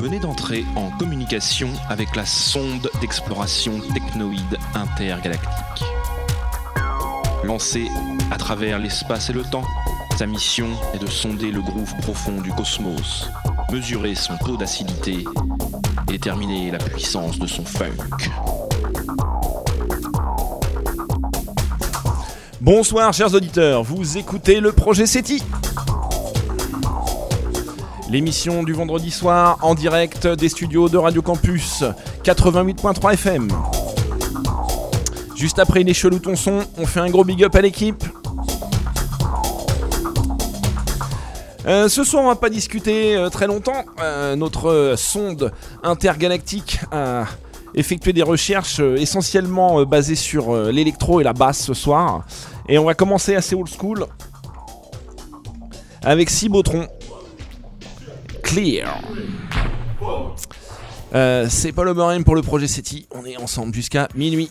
Venez d'entrer en communication avec la sonde d'exploration technoïde intergalactique. Lancée à travers l'espace et le temps, sa mission est de sonder le groove profond du cosmos, mesurer son taux d'acidité déterminer la puissance de son funk. Bonsoir chers auditeurs, vous écoutez le projet SETI. L'émission du vendredi soir en direct des studios de Radio Campus 88.3 FM. Juste après les chelou ton son, on fait un gros big up à l'équipe. Euh, ce soir, on va pas discuter euh, très longtemps. Euh, notre sonde intergalactique a effectué des recherches essentiellement basées sur l'électro et la basse ce soir. Et on va commencer assez old school avec Cibotron. Clear. C'est Paul pour le projet SETI. On est ensemble jusqu'à minuit.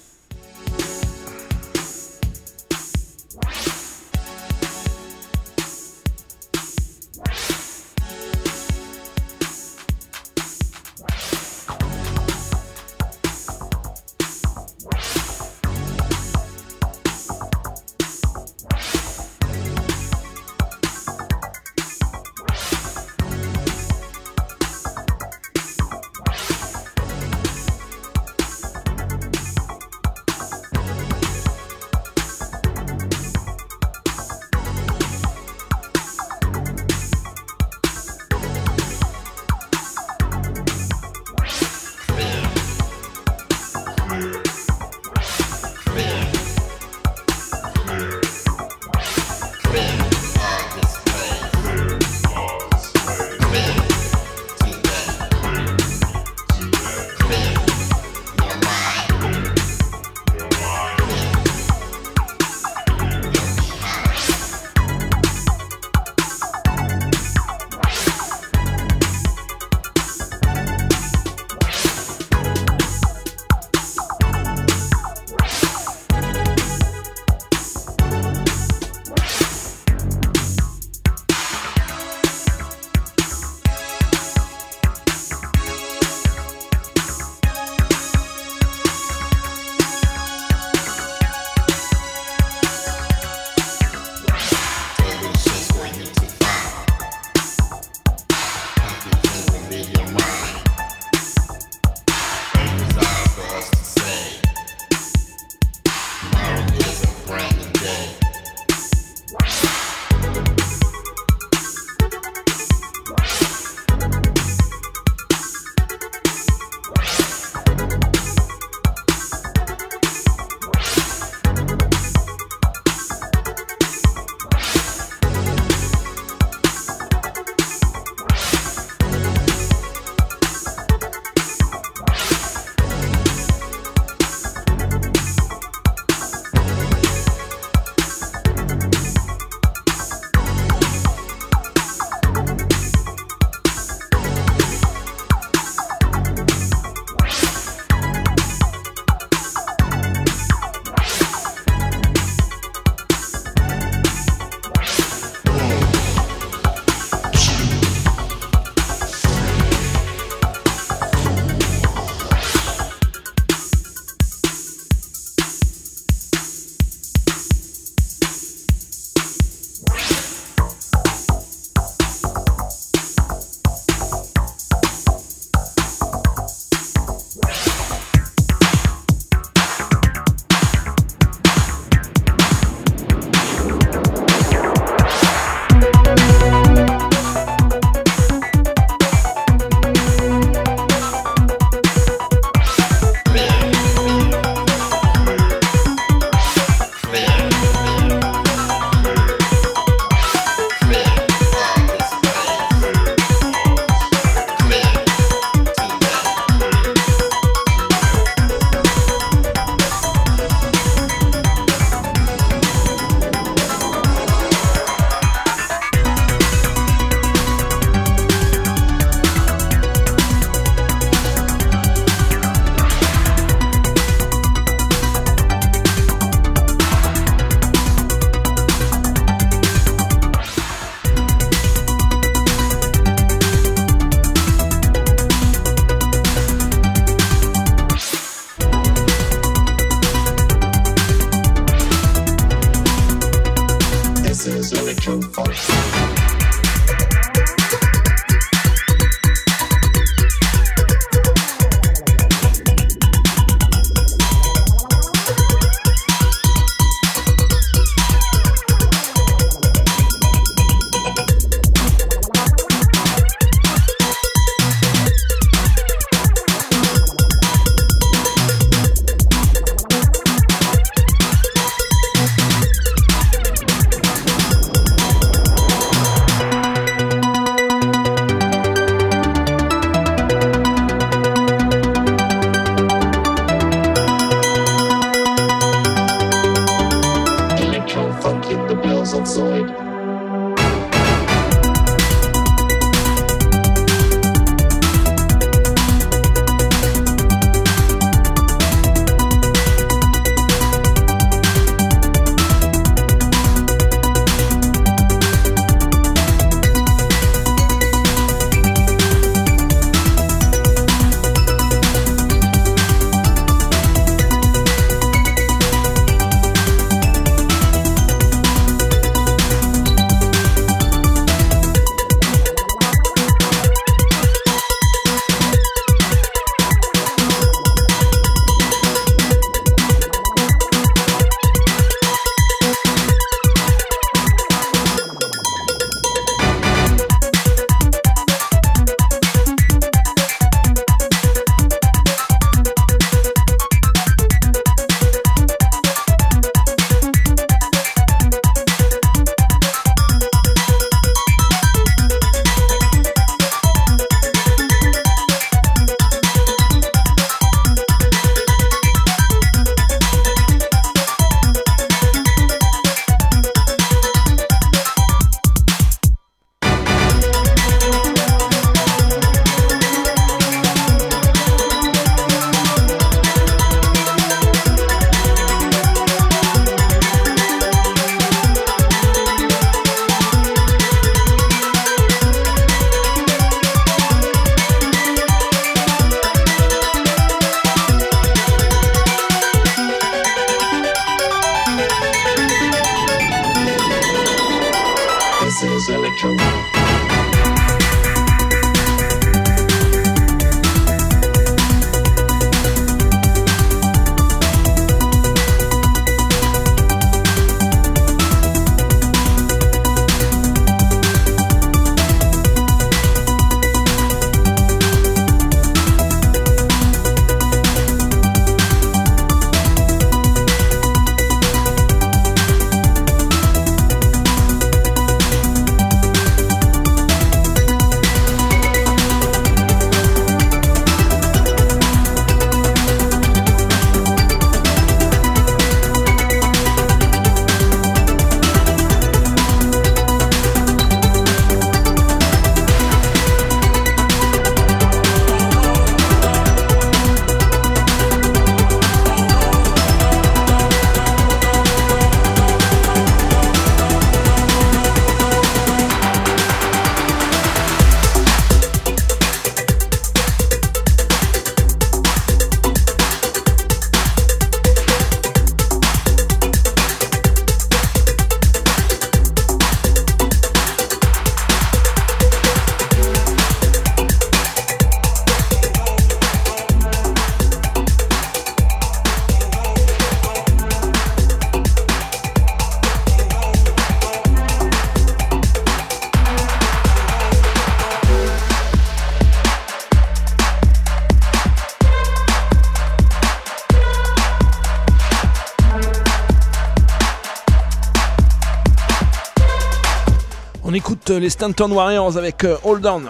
Les Stanton Warriors avec euh, Hold On.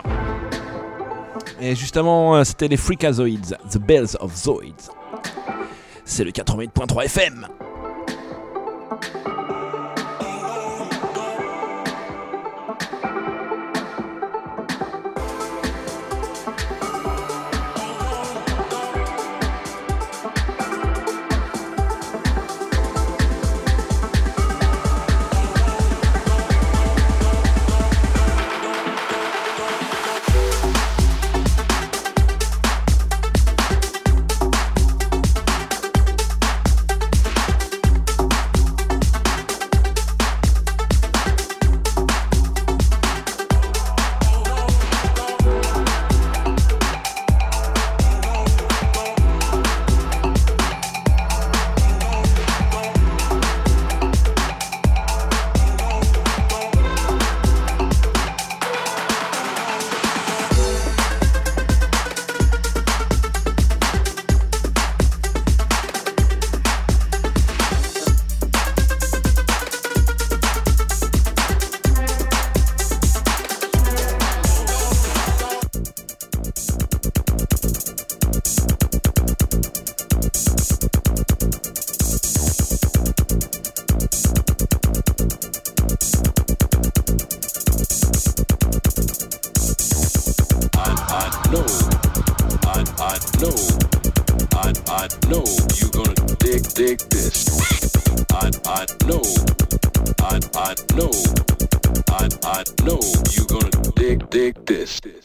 Et justement, euh, c'était les Freakazoids, The Bells of Zoids. C'est le 88.3 FM. dig this. I I know, I I know, I I know you gonna dig dig this.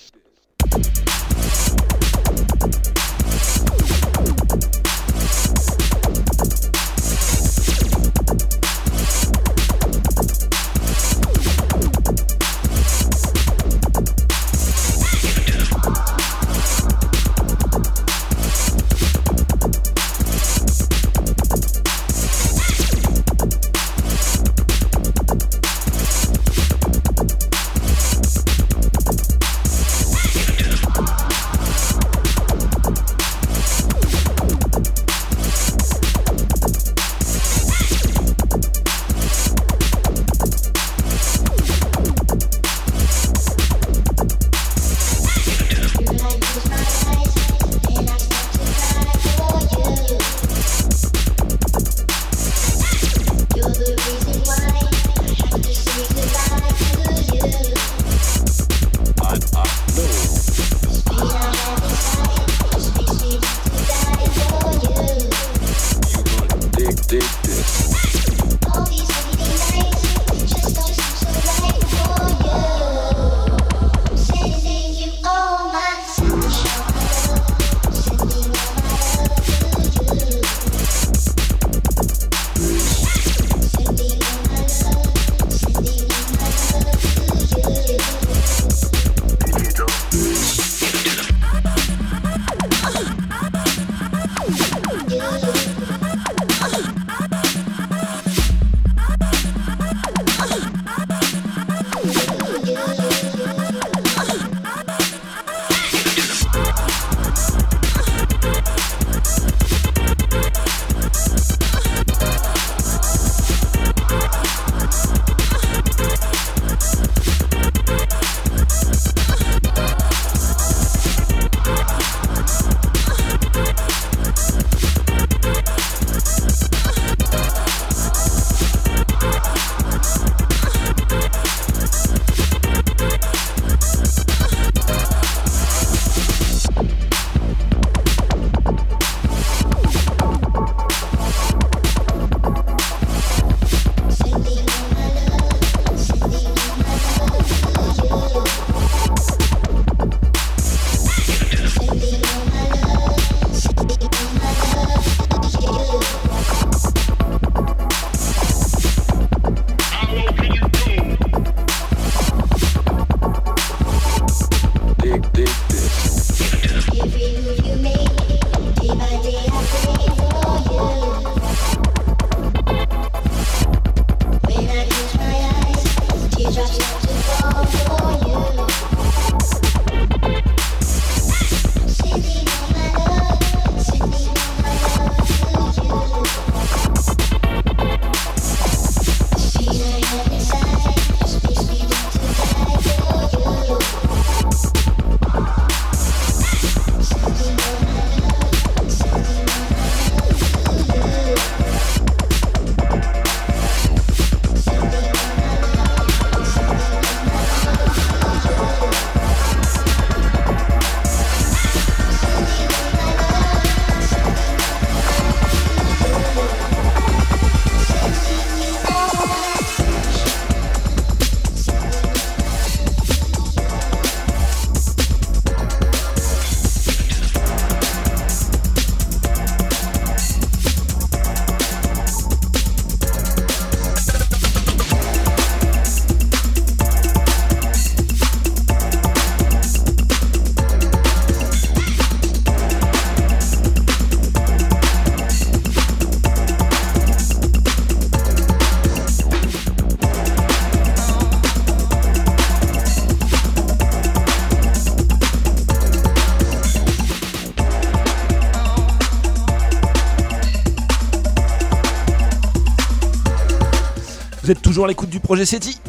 Projet SETI.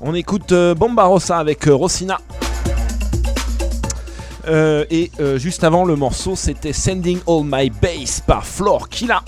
On écoute euh, Bombarossa avec euh, Rossina. Euh, et juste avant le morceau, c'était Sending All My Bass par Floor Killa.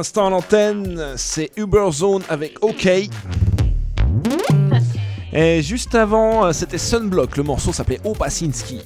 L'instant l'antenne, c'est Uberzone avec OK. Et juste avant, c'était Sunblock, le morceau s'appelait Opasinski.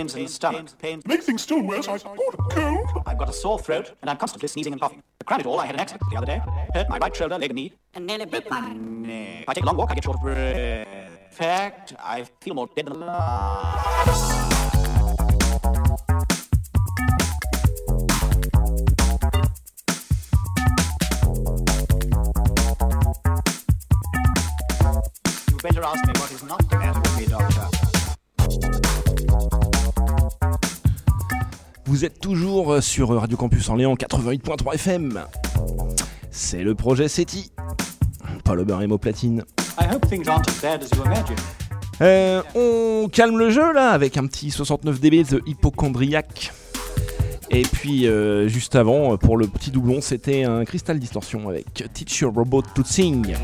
Pains in the stomach. Pains. Make things still worse, I've got a cold. I've got a sore throat, and I'm constantly sneezing and coughing. To crown it all, I had an accident the other day. Hurt my right shoulder, leg, and knee. And nearly bit my neck. If I take a long walk, I get short of breath. In fact, I feel more dead than alive. You better ask me what is not the matter with me, doctor. Vous êtes toujours euh, sur Radio Campus Orléans 88.3 FM. C'est le projet SETI. Paul Auber et Platine. Euh, on calme le jeu là avec un petit 69 dB de hypochondriac. Et puis euh, juste avant, pour le petit doublon, c'était un Crystal Distortion avec Teach Your Robot to Sing.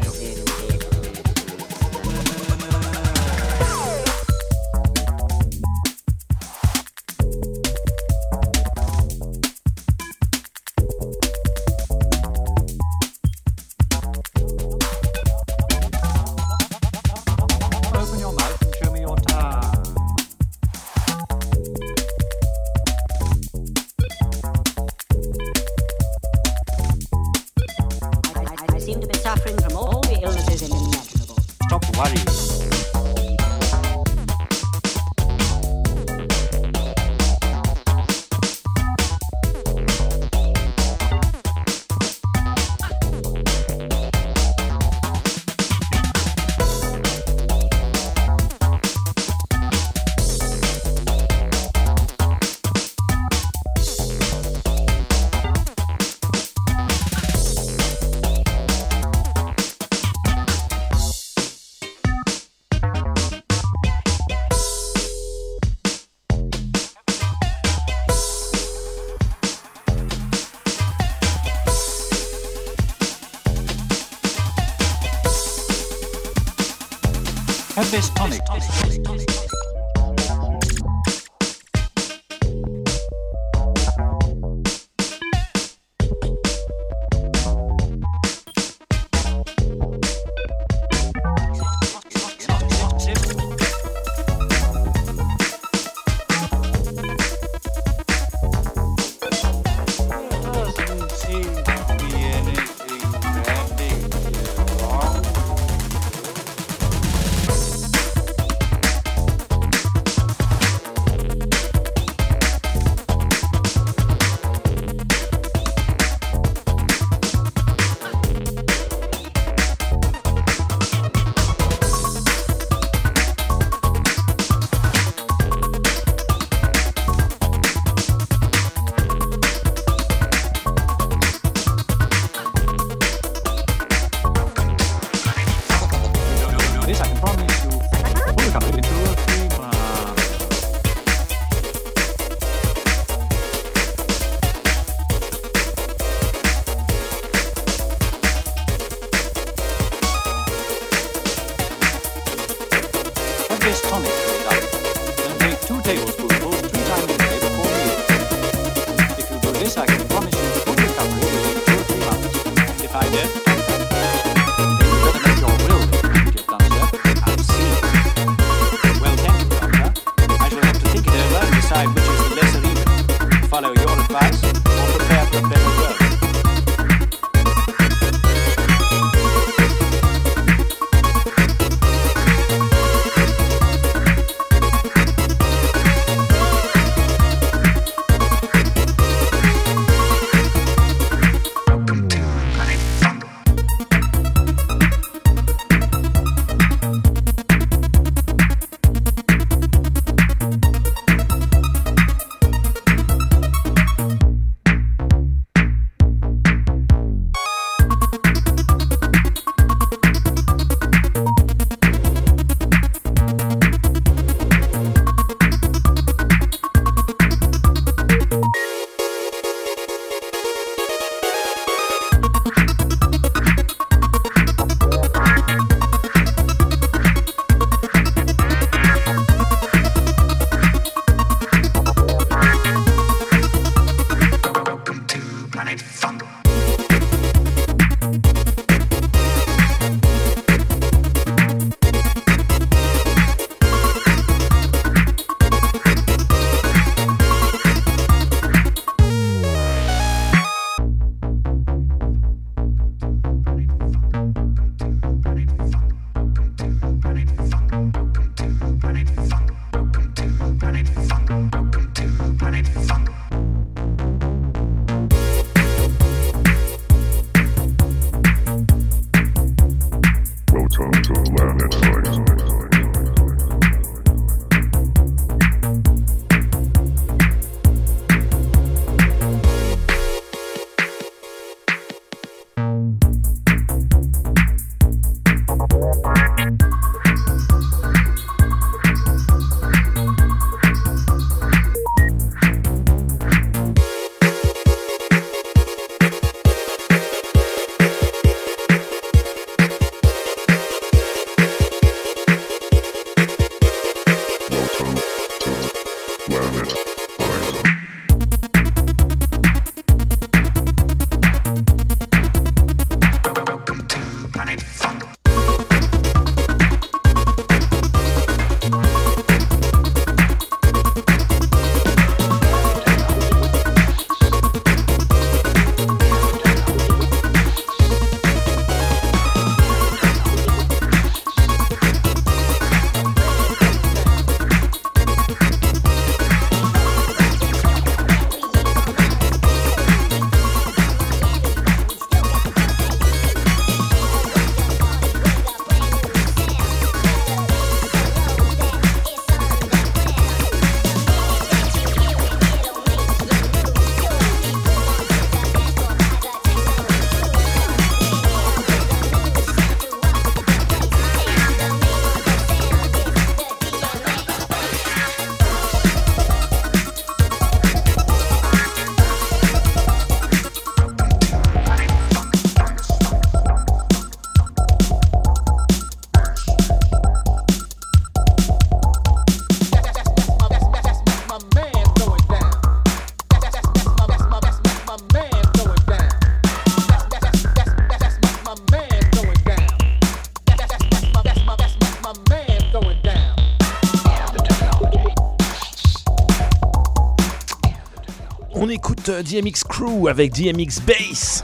Euh, DMX Crew avec DMX Bass.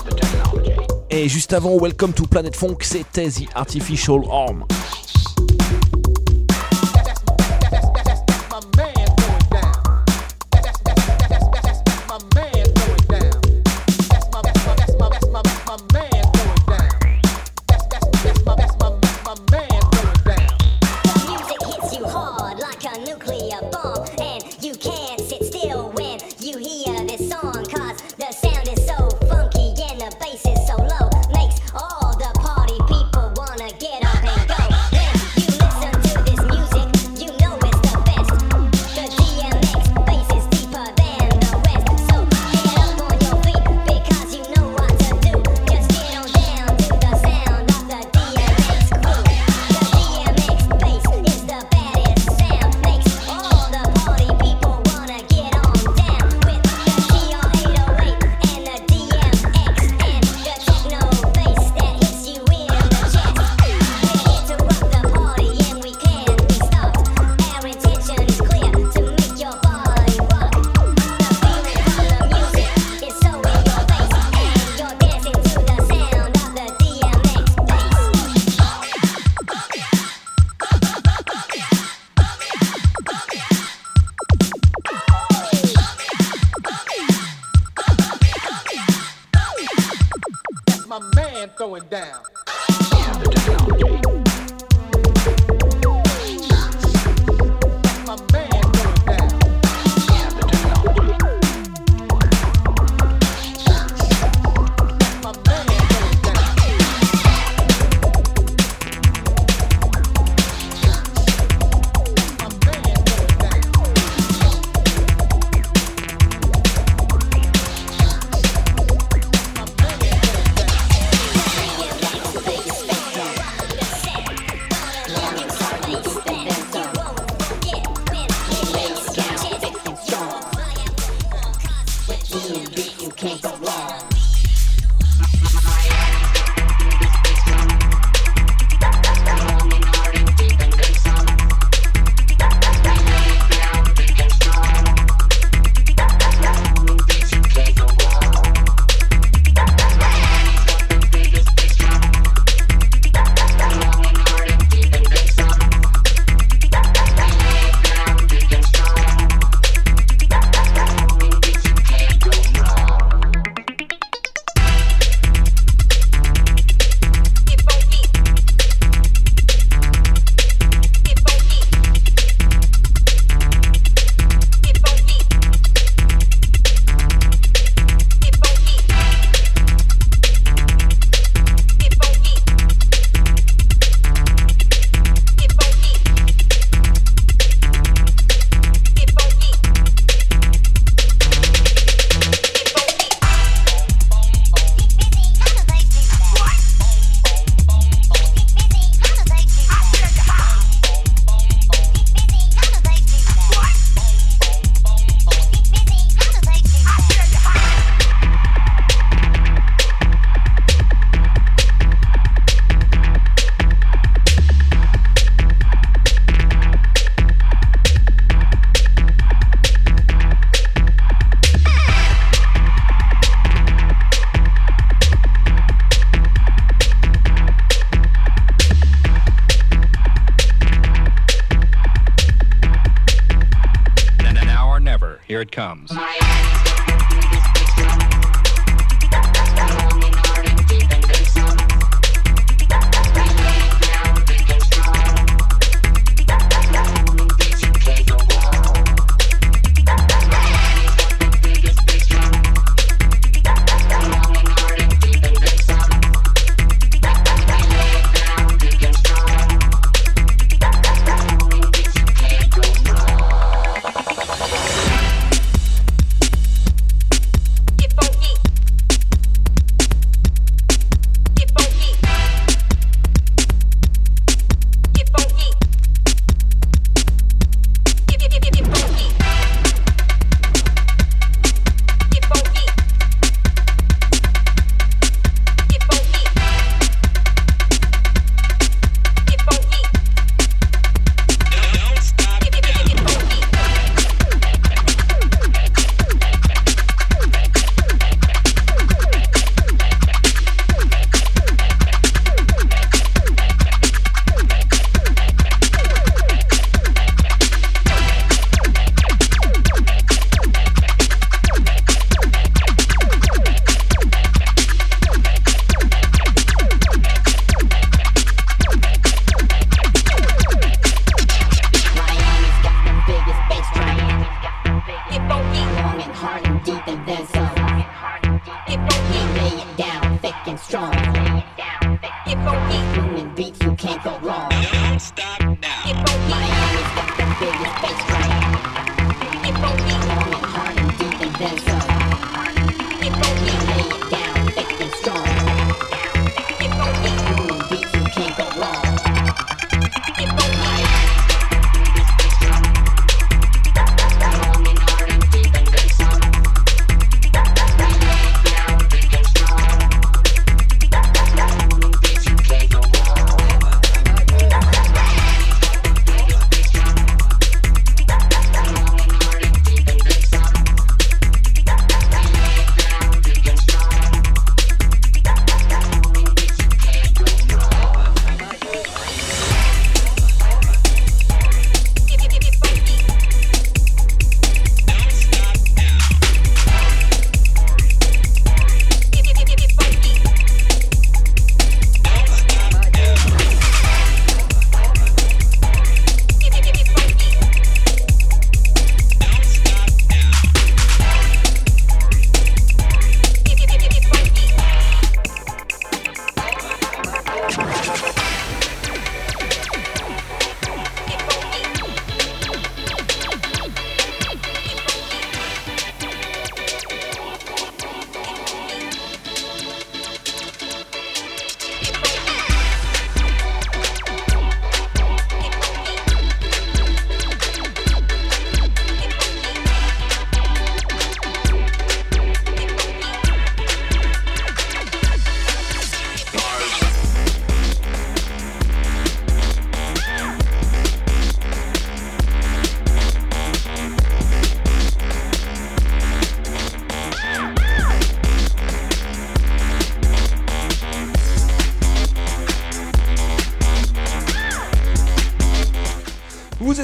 Et juste avant, Welcome to Planet Funk, c'était The Artificial Arm. comes.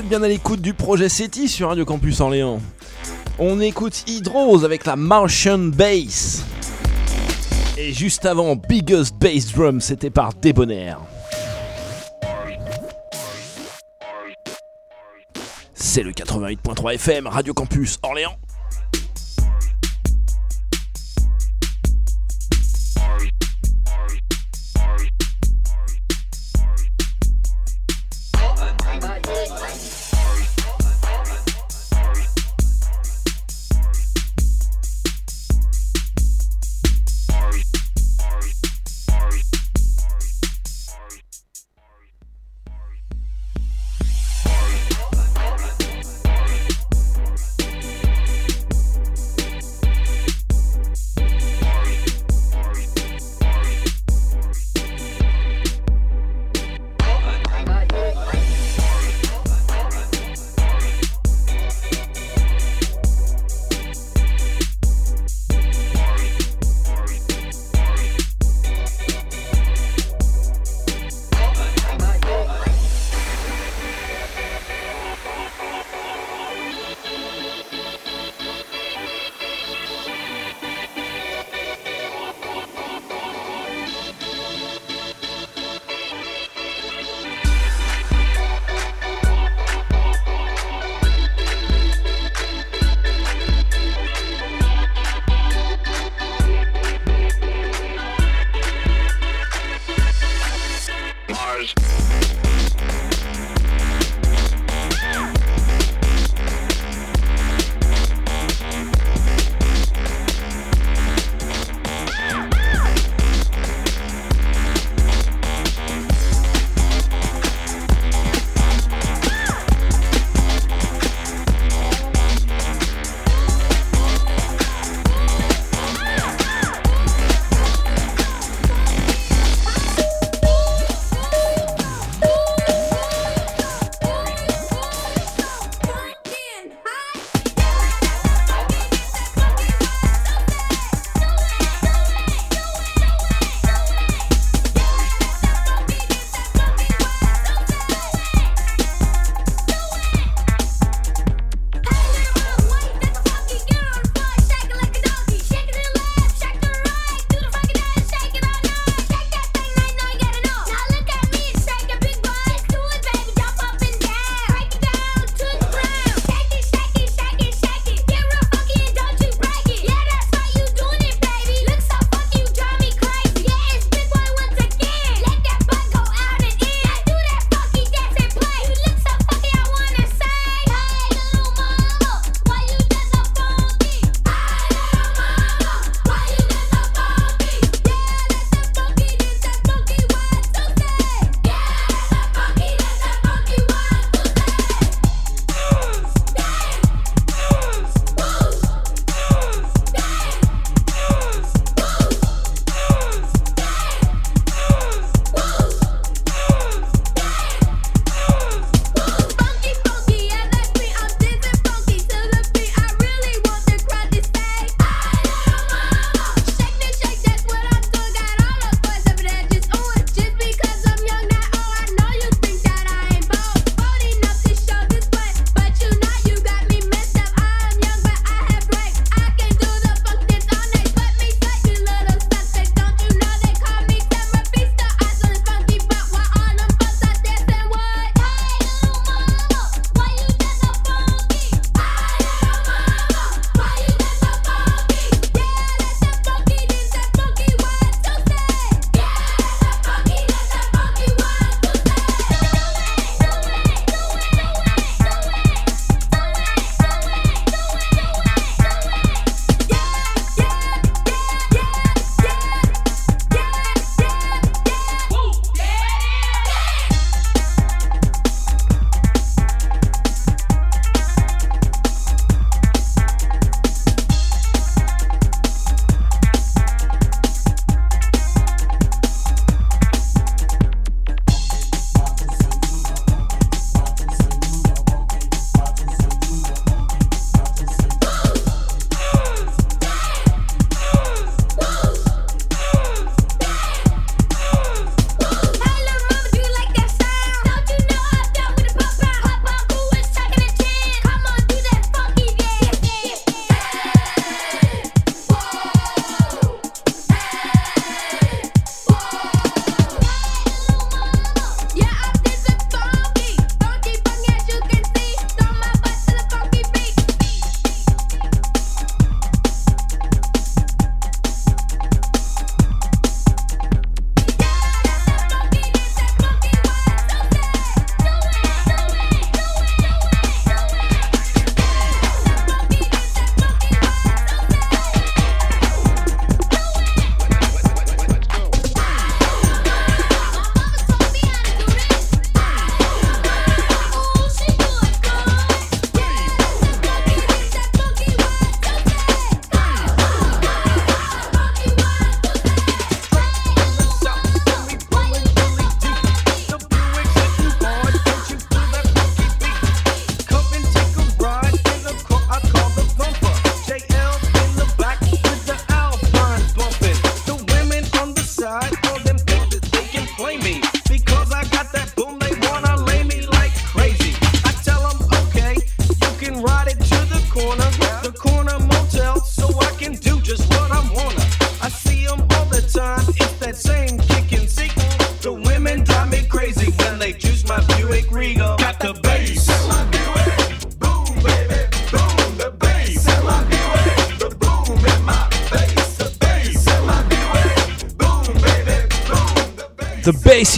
bien à l'écoute du projet SETI sur Radio Campus Orléans. On écoute Hydrose avec la Martian Bass. Et juste avant, Biggest Bass Drum, c'était par Débonnaire. C'est le 88.3 FM, Radio Campus Orléans.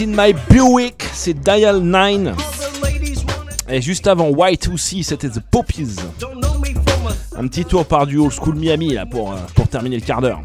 In My Buick, c'est Dial 9. Et juste avant White aussi, c'était The Poppies. Un petit tour par du old school Miami là pour, euh, pour terminer le quart d'heure.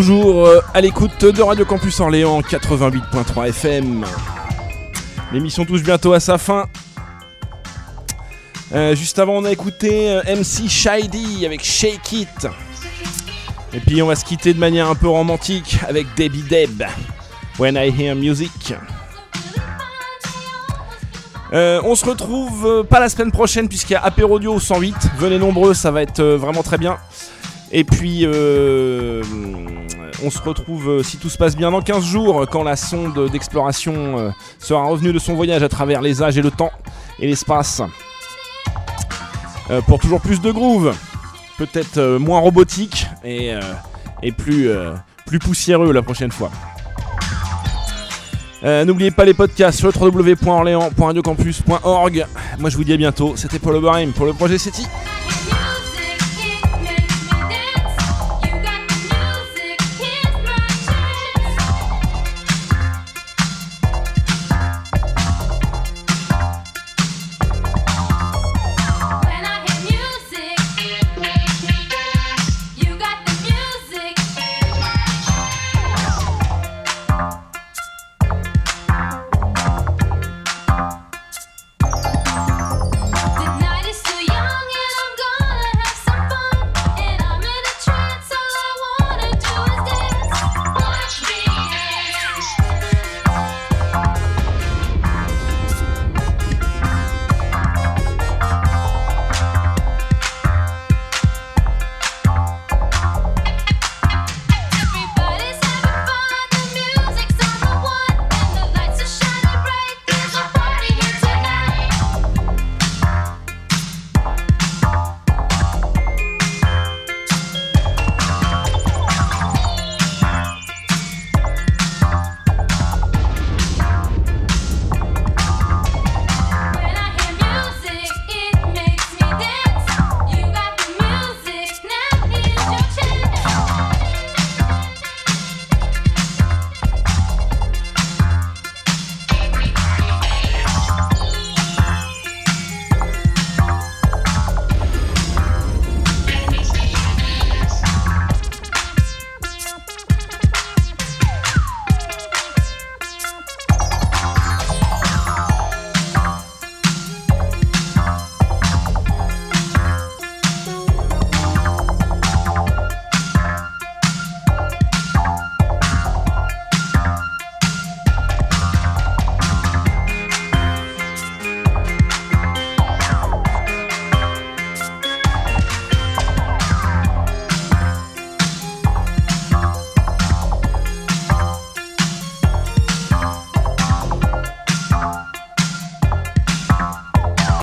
Toujours euh, à l'écoute de Radio Campus Orléans 88.3 FM. L'émission touche bientôt à sa fin. Euh, juste avant, on a écouté euh, MC Shady avec Shake It. Et puis, on va se quitter de manière un peu romantique avec Debbie Deb. When I Hear Music. On se retrouve pas la semaine prochaine puisqu'il y a Apérodio 108. Venez nombreux, ça va être vraiment très bien. Et puis, euh, on se retrouve, euh, si tout se passe bien, dans 15 jours, quand la sonde d'exploration euh, sera revenue de son voyage à travers les âges et le temps et l'espace. Euh, pour toujours plus de groove, peut-être moins robotique et, et plus, plus poussiéreux la prochaine fois. N'oubliez pas les podcasts sur www.orléans.radiocampus.org. Moi je vous dis à bientôt, c'était Paul Oberheim pour le projet SETI.